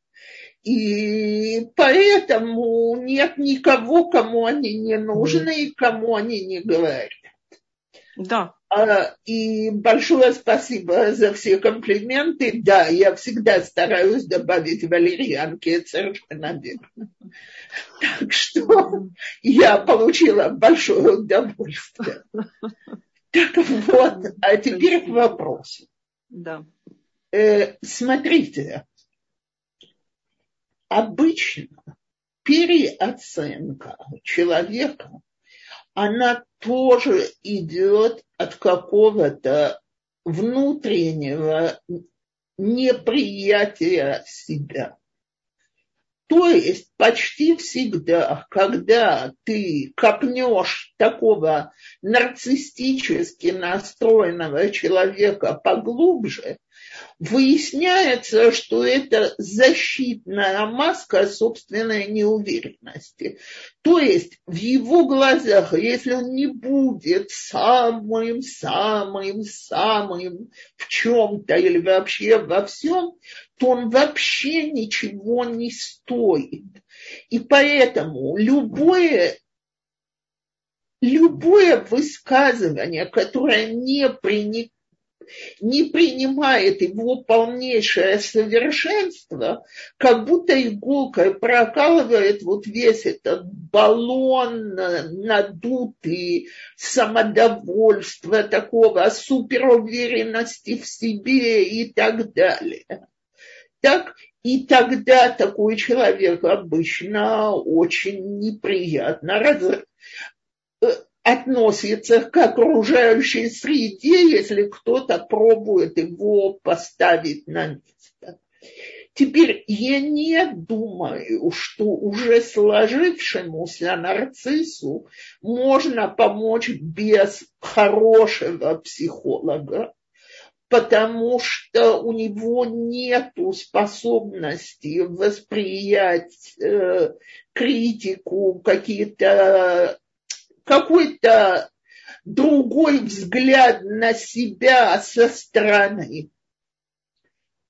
И поэтому нет никого, кому они не нужны и кому они не говорят. Да, а, и большое спасибо за все комплименты. Да, я всегда стараюсь добавить валерьянки, это совершенно верно. Так что я получила большое удовольствие. Так вот, а теперь к вопросу. Да. Э, смотрите, обычно переоценка человека она тоже идет от какого-то внутреннего неприятия себя. То есть почти всегда, когда ты копнешь такого нарциссически настроенного человека поглубже, выясняется, что это защитная маска собственной неуверенности. То есть в его глазах, если он не будет самым-самым-самым в чем-то или вообще во всем, то он вообще ничего не стоит. И поэтому любое любое высказывание, которое не, проник, не принимает его полнейшее совершенство, как будто иголкой прокалывает вот весь этот баллон надутый, самодовольство такого, суперуверенности в себе и так далее. Так, и тогда такой человек обычно очень неприятно раз, относится к окружающей среде, если кто-то пробует его поставить на место. Теперь я не думаю, что уже сложившемуся нарциссу можно помочь без хорошего психолога, потому что у него нет способности восприять э, критику, какие-то какой-то другой взгляд на себя со стороны.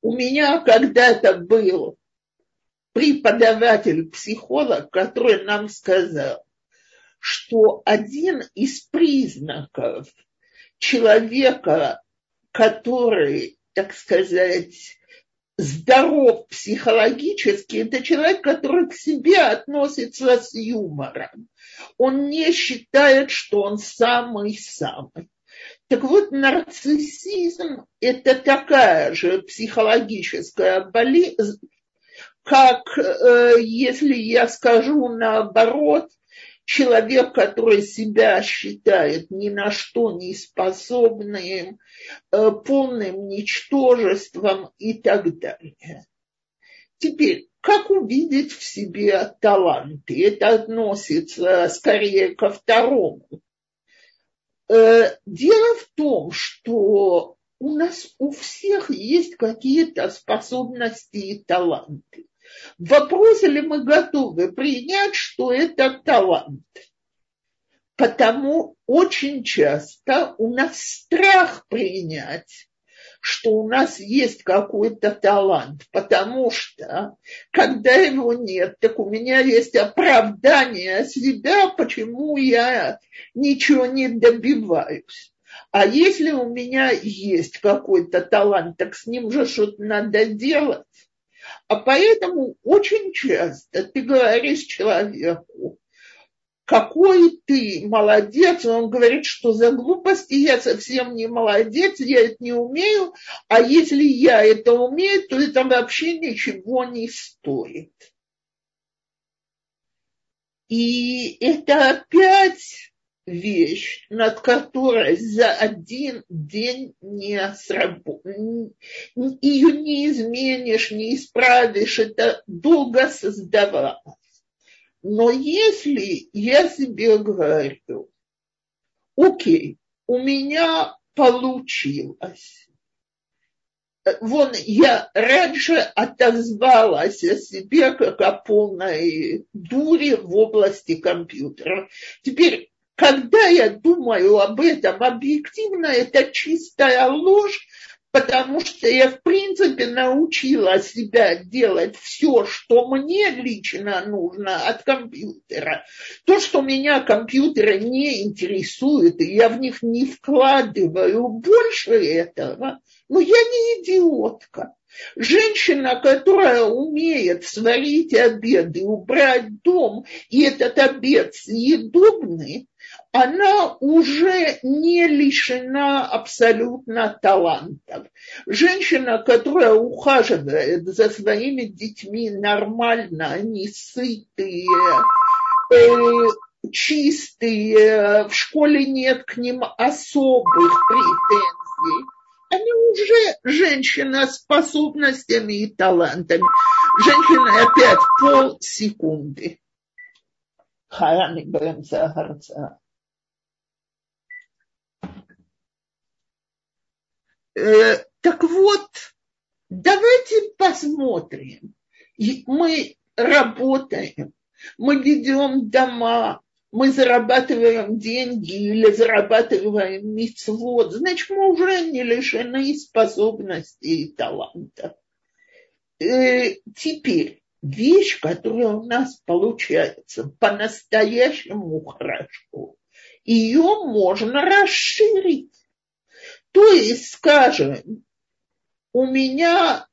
У меня когда-то был преподаватель-психолог, который нам сказал, что один из признаков человека, который, так сказать, здоров психологически, это человек, который к себе относится с юмором. Он не считает, что он самый-самый. Так вот, нарциссизм – это такая же психологическая болезнь, как э, если я скажу наоборот, человек, который себя считает ни на что не способным, э, полным ничтожеством и так далее. Теперь, как увидеть в себе таланты? Это относится скорее ко второму. Э, дело в том, что у нас у всех есть какие-то способности и таланты. Вопрос, ли мы готовы принять, что это талант. Потому очень часто у нас страх принять, что у нас есть какой-то талант, потому что когда его нет, так у меня есть оправдание себя, почему я ничего не добиваюсь. А если у меня есть какой-то талант, так с ним же что-то надо делать. А поэтому очень часто ты говоришь человеку, какой ты молодец, он говорит, что за глупости я совсем не молодец, я это не умею, а если я это умею, то это вообще ничего не стоит. И это опять вещь, над которой за один день не сработаешь. Ее не изменишь, не исправишь, это долго создавалось. Но если я себе говорю, окей, у меня получилось, вон я раньше отозвалась о себе как о полной дуре в области компьютера. Теперь, когда я думаю об этом объективно, это чистая ложь, потому что я, в принципе, научила себя делать все, что мне лично нужно от компьютера. То, что меня компьютеры не интересует, и я в них не вкладываю больше этого, но я не идиотка. Женщина, которая умеет сварить обед и убрать дом, и этот обед съедобный, она уже не лишена абсолютно талантов. Женщина, которая ухаживает за своими детьми нормально, они сытые, э, чистые, в школе нет к ним особых претензий. Они уже женщина с способностями и талантами. Женщина опять полсекунды. חיה באמצע ההרצאה. Так вот, давайте посмотрим. Мы работаем, мы ведем дома, мы зарабатываем деньги или зарабатываем мицвод, значит, мы уже не лишены способностей и таланта. Э, теперь, вещь, которая у нас получается по-настоящему хорошо, ее можно расширить. То есть, скажем, у меня,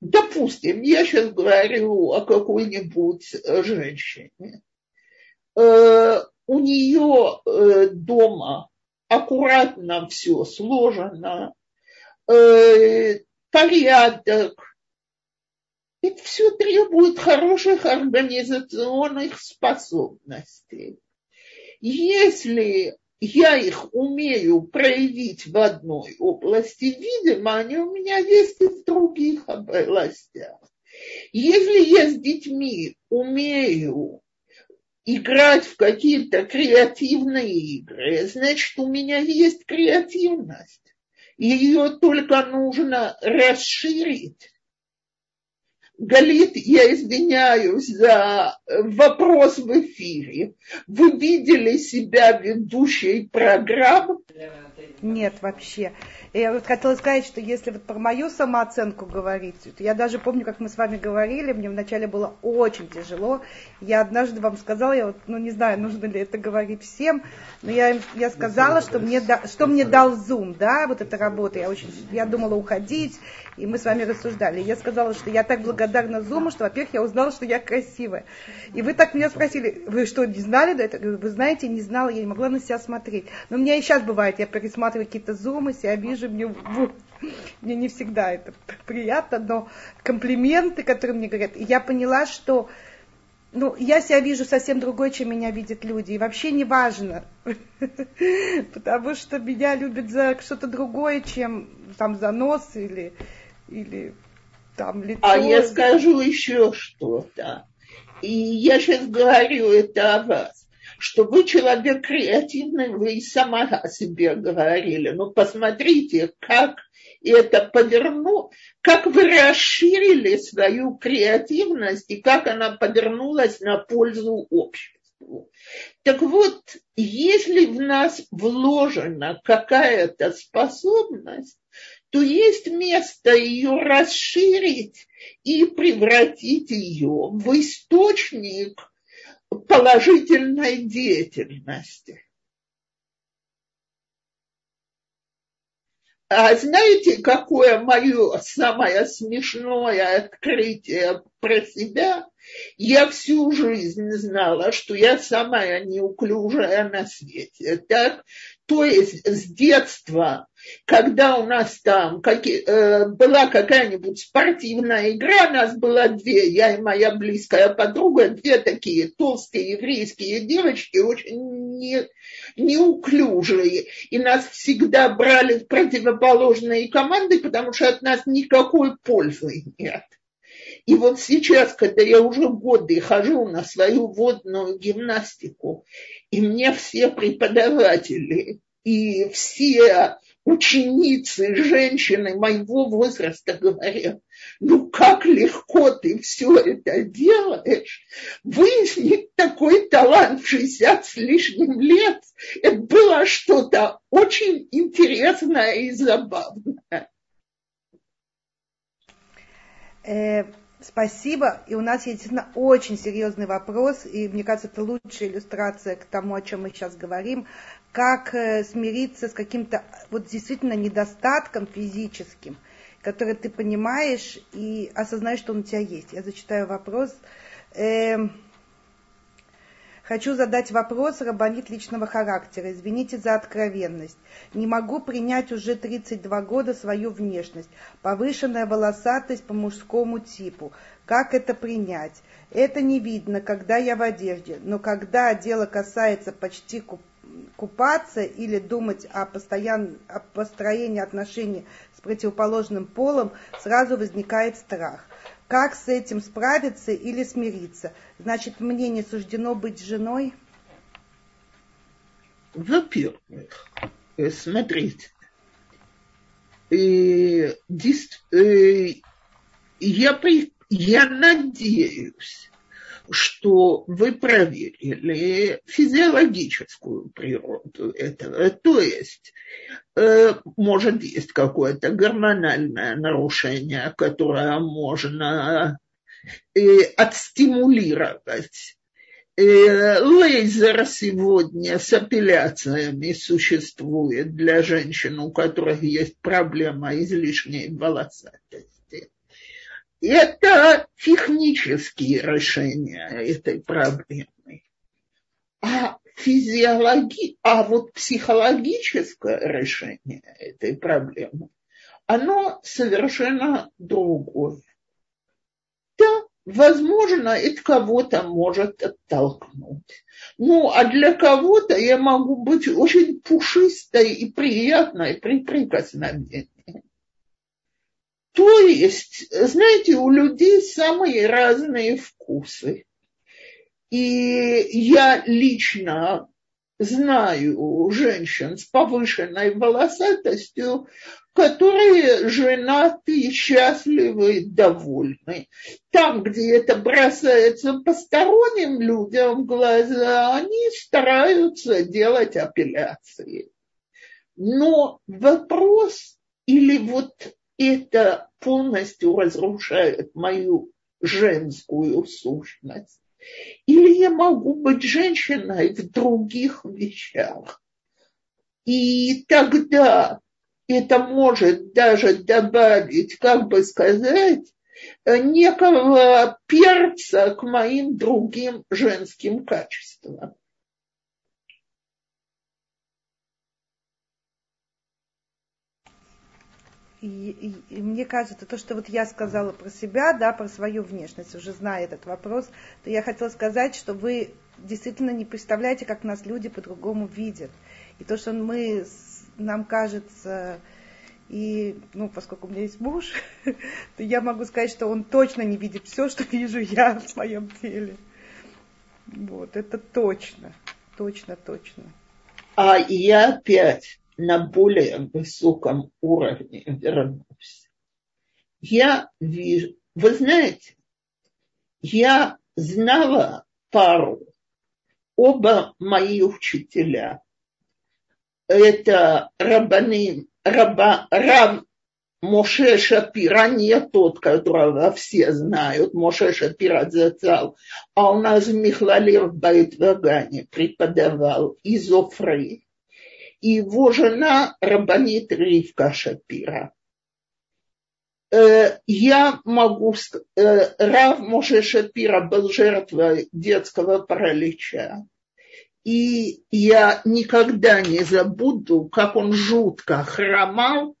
допустим, я сейчас говорю о какой-нибудь женщине, э, у нее э, дома аккуратно все сложено, э, порядок, это все требует хороших организационных способностей. Если я их умею проявить в одной области, видимо, они у меня есть и в других областях. Если я с детьми умею играть в какие-то креативные игры, значит, у меня есть креативность. Ее только нужно расширить. Галит, я извиняюсь за вопрос в эфире. Вы видели себя ведущей программы? Нет, вообще. Я вот хотела сказать, что если вот про мою самооценку говорить, то я даже помню, как мы с вами говорили, мне вначале было очень тяжело. Я однажды вам сказала, я вот, ну не знаю, нужно ли это говорить всем, но я, я сказала, что мне, да, что мне дал Zoom, да, вот эта работа. Я, очень, я думала уходить, и мы с вами рассуждали. Я сказала, что я так благодарна Zoom, что, во-первых, я узнала, что я красивая. И вы так меня спросили, вы что, не знали до этого? Вы знаете, не знала, я не могла на себя смотреть. Но у меня и сейчас бывает, я пересматриваю какие-то зумы, себя вижу, мне, мне не всегда это приятно, но комплименты, которые мне говорят. И я поняла, что ну, я себя вижу совсем другой, чем меня видят люди. И вообще не важно, потому что меня любят за что-то другое, чем там за нос или, или там лицо. А я скажу еще что-то. И я сейчас говорю это о вас что вы человек креативный, вы и сама о себе говорили. Но посмотрите, как это повернуло, как вы расширили свою креативность и как она повернулась на пользу обществу. Так вот, если в нас вложена какая-то способность, то есть место ее расширить и превратить ее в источник положительной деятельности. А знаете, какое мое самое смешное открытие про себя? Я всю жизнь знала, что я самая неуклюжая на свете. Так? То есть с детства когда у нас там как, э, была какая-нибудь спортивная игра, нас было две, я и моя близкая подруга, две такие толстые еврейские девочки, очень не, неуклюжие. И нас всегда брали в противоположные команды, потому что от нас никакой пользы нет. И вот сейчас, когда я уже годы хожу на свою водную гимнастику, и мне все преподаватели и все ученицы, женщины моего возраста говорят, ну как легко ты все это делаешь, выяснить такой талант в 60 с лишним лет, это было что-то очень интересное и забавное. Э, спасибо. И у нас есть действительно очень серьезный вопрос, и мне кажется, это лучшая иллюстрация к тому, о чем мы сейчас говорим. Как э, смириться с каким-то вот действительно недостатком физическим, который ты понимаешь и осознаешь, что он у тебя есть. Я зачитаю вопрос. Эм, Хочу задать вопрос рабонит личного характера. Извините за откровенность. Не могу принять уже 32 года свою внешность. Повышенная волосатость по мужскому типу. Как это принять? Это не видно, когда я в одежде. Но когда дело касается почти купаться или думать о, постоян... о построении отношений с противоположным полом, сразу возникает страх. Как с этим справиться или смириться? Значит, мне не суждено быть женой? Во-первых, э, смотрите, э, э, я, я надеюсь, что вы проверили физиологическую природу этого. То есть, э, может, есть какое-то гормональное нарушение, которое можно э, отстимулировать. Э, лазер сегодня с апелляциями существует для женщин, у которых есть проблема излишней волосатости. Это технические решения этой проблемы. А физиологи... а вот психологическое решение этой проблемы, оно совершенно другое. Да, возможно, это кого-то может оттолкнуть. Ну, а для кого-то я могу быть очень пушистой и приятной при прикосновении. То есть, знаете, у людей самые разные вкусы. И я лично знаю женщин с повышенной волосатостью, которые женаты, счастливы, довольны. Там, где это бросается посторонним людям в глаза, они стараются делать апелляции. Но вопрос или вот это полностью разрушает мою женскую сущность. Или я могу быть женщиной в других вещах. И тогда это может даже добавить, как бы сказать, некого перца к моим другим женским качествам. И, и, и мне кажется, то, что вот я сказала про себя, да, про свою внешность, уже зная этот вопрос, то я хотела сказать, что вы действительно не представляете, как нас люди по-другому видят. И то, что мы, нам кажется, и, ну, поскольку у меня есть муж, то я могу сказать, что он точно не видит все, что вижу я в своем теле. Вот, это точно, точно, точно. А я опять на более высоком уровне вернулся. Я вижу, вы знаете, я знала пару, оба мои учителя. Это Рабаним, Раба, Раб Моше Шапира, не тот, которого все знают, Моше Шапира Зацал, а у нас в Михлале в Байтвагане преподавал Изофрей и его жена Рабанит Ривка Шапира. Э, я могу... Э, Рав Моше Шапира был жертвой детского паралича. И я никогда не забуду, как он жутко хромал,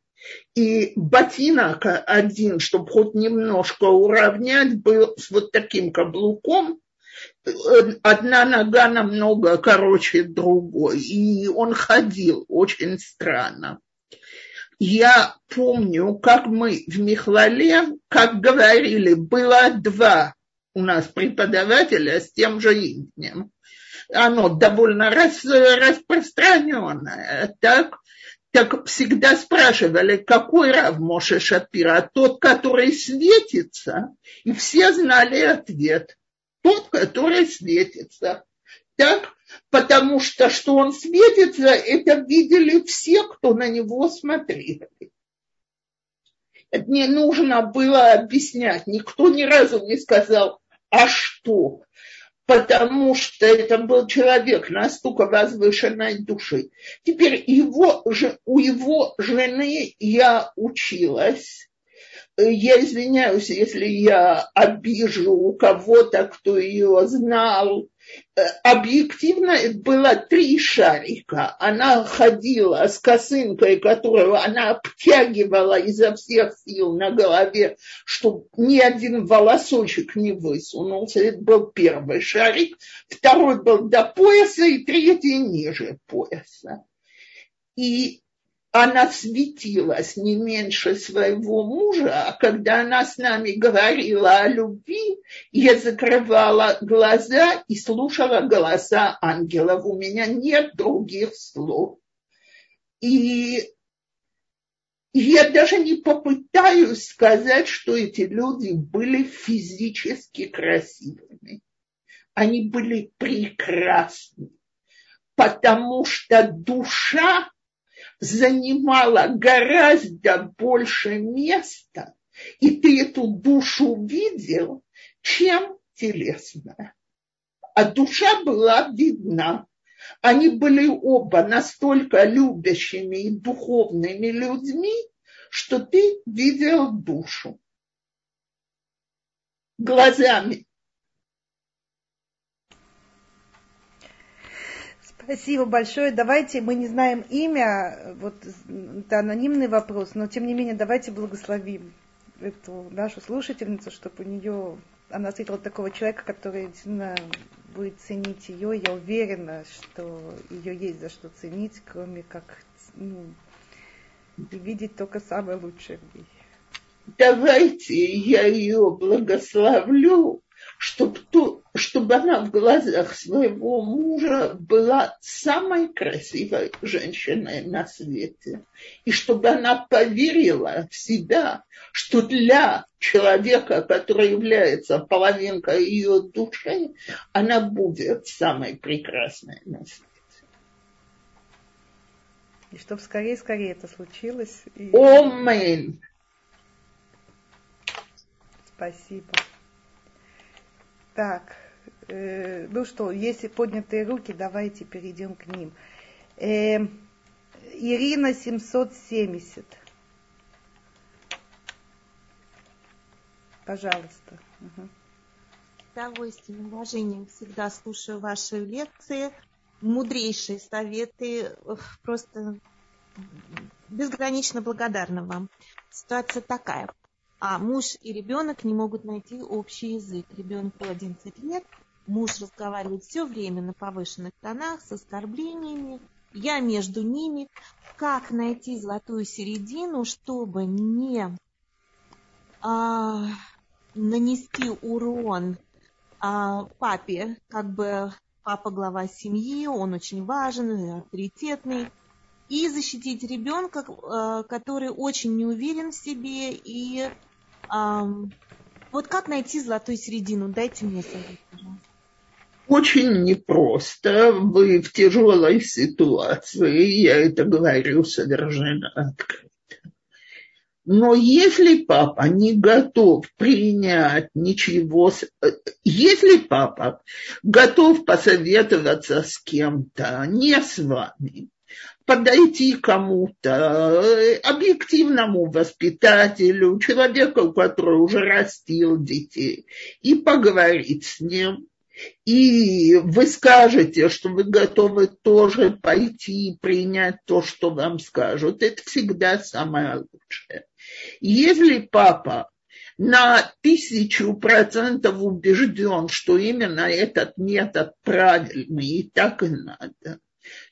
и ботинок один, чтобы хоть немножко уравнять, был с вот таким каблуком, одна нога намного короче другой, и он ходил очень странно. Я помню, как мы в Михлале, как говорили, было два у нас преподавателя с тем же именем. Оно довольно рас, распространенное. Так, так всегда спрашивали, какой Рав Моше Шапира, тот, который светится, и все знали ответ, тот, который светится. Так, потому что, что он светится, это видели все, кто на него смотрели. Это не нужно было объяснять, никто ни разу не сказал, а что? потому что это был человек настолько возвышенной души. Теперь его, у его жены я училась. Я извиняюсь, если я обижу у кого-то, кто ее знал, Э, объективно было три шарика. Она ходила с косынкой, которую она обтягивала изо всех сил на голове, чтобы ни один волосочек не высунулся. Это был первый шарик. Второй был до пояса и третий ниже пояса. И она светилась не меньше своего мужа, а когда она с нами говорила о любви, я закрывала глаза и слушала голоса ангелов. У меня нет других слов. И я даже не попытаюсь сказать, что эти люди были физически красивыми. Они были прекрасны, потому что душа занимала гораздо больше места, и ты эту душу видел, чем телесная. А душа была видна. Они были оба настолько любящими и духовными людьми, что ты видел душу глазами. Спасибо большое. Давайте, мы не знаем имя, вот это анонимный вопрос, но тем не менее давайте благословим эту нашу слушательницу, чтобы у нее она встретила такого человека, который действительно будет ценить ее. Я уверена, что ее есть за что ценить, кроме как ну, видеть только самое лучшее в ней. Давайте я ее благословлю чтобы, ту, чтобы она в глазах своего мужа была самой красивой женщиной на свете. И чтобы она поверила в себя, что для человека, который является половинкой ее души, она будет самой прекрасной на свете. И чтобы скорее-скорее это случилось. И... Спасибо. Так, э, ну что, если поднятые руки, давайте перейдем к ним. Э, Ирина 770. Пожалуйста. Угу. С удовольствием, уважением всегда слушаю ваши лекции. Мудрейшие советы. Просто безгранично благодарна вам. Ситуация такая а муж и ребенок не могут найти общий язык. Ребенку 11 лет, муж разговаривает все время на повышенных тонах, с оскорблениями, я между ними. Как найти золотую середину, чтобы не а, нанести урон а, папе, как бы папа глава семьи, он очень важен, авторитетный, и защитить ребенка, а, который очень не уверен в себе и вот как найти золотую середину? Дайте мне совет, пожалуйста. Очень непросто. Вы в тяжелой ситуации, я это говорю совершенно открыто. Но если папа не готов принять ничего, если папа готов посоветоваться с кем-то, не с вами, подойти кому-то, э, объективному воспитателю, человеку, который уже растил детей, и поговорить с ним. И вы скажете, что вы готовы тоже пойти и принять то, что вам скажут. Это всегда самое лучшее. Если папа на тысячу процентов убежден, что именно этот метод правильный и так и надо,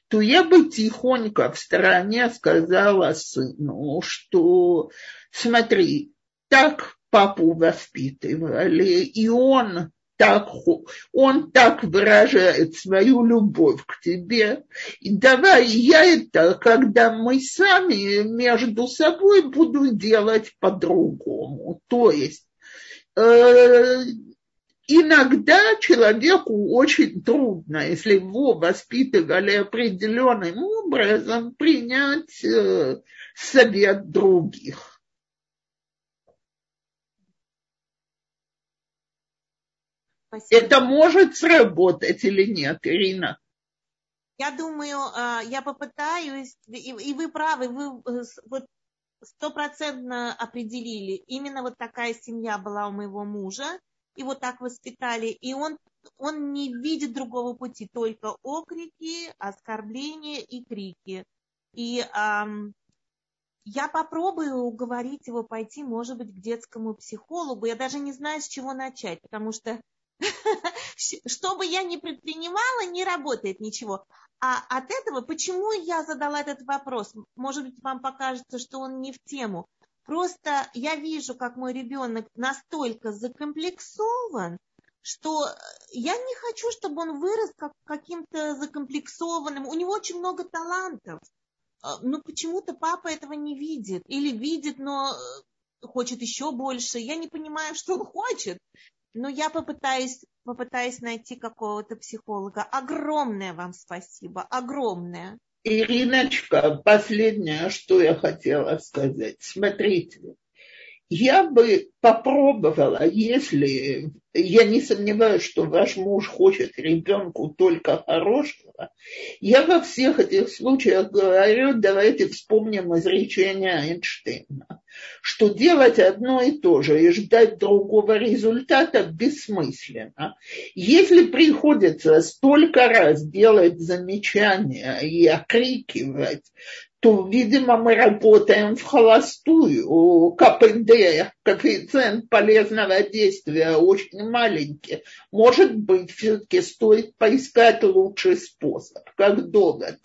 то я бы тихонько в стороне сказала сыну, что смотри, так папу воспитывали, и он так, он так выражает свою любовь к тебе, и давай я это, когда мы сами между собой будем делать по-другому. То есть э, иногда человеку очень трудно, если его воспитывали определенным образом, принять э, совет других. Спасибо. Это может сработать или нет, Ирина? Я думаю, а, я попытаюсь, и вы правы, вы э, вот стопроцентно определили. Именно вот такая семья была у моего мужа, его так воспитали, и он, он не видит другого пути, только окрики, оскорбления и крики. И эм, я попробую уговорить его пойти, может быть, к детскому психологу. Я даже не знаю, с чего начать, потому что что бы я ни предпринимала, не работает ничего. А от этого, почему я задала этот вопрос? Может быть, вам покажется, что он не в тему. Просто я вижу, как мой ребенок настолько закомплексован, что я не хочу, чтобы он вырос как каким-то закомплексованным. У него очень много талантов. А, но почему-то папа этого не видит. Или видит, но э, хочет еще больше. Я не понимаю, что он хочет. Но я попытаюсь, попытаюсь найти какого-то психолога. Огромное вам спасибо, огромное. Ириночка, последнее, что я хотела сказать. Смотрите, я бы попробовала, если я не сомневаюсь, что ваш муж хочет ребенку только хорошего, я во всех этих случаях говорю, давайте вспомним изречение Эйнштейна, что делать одно и то же и ждать другого результата бессмысленно. Если приходится столько раз делать замечания и окрикивать, то, видимо, мы работаем в холостую. КПД, коэффициент полезного действия, очень маленький. Может быть, все-таки стоит поискать лучший способ, как довод.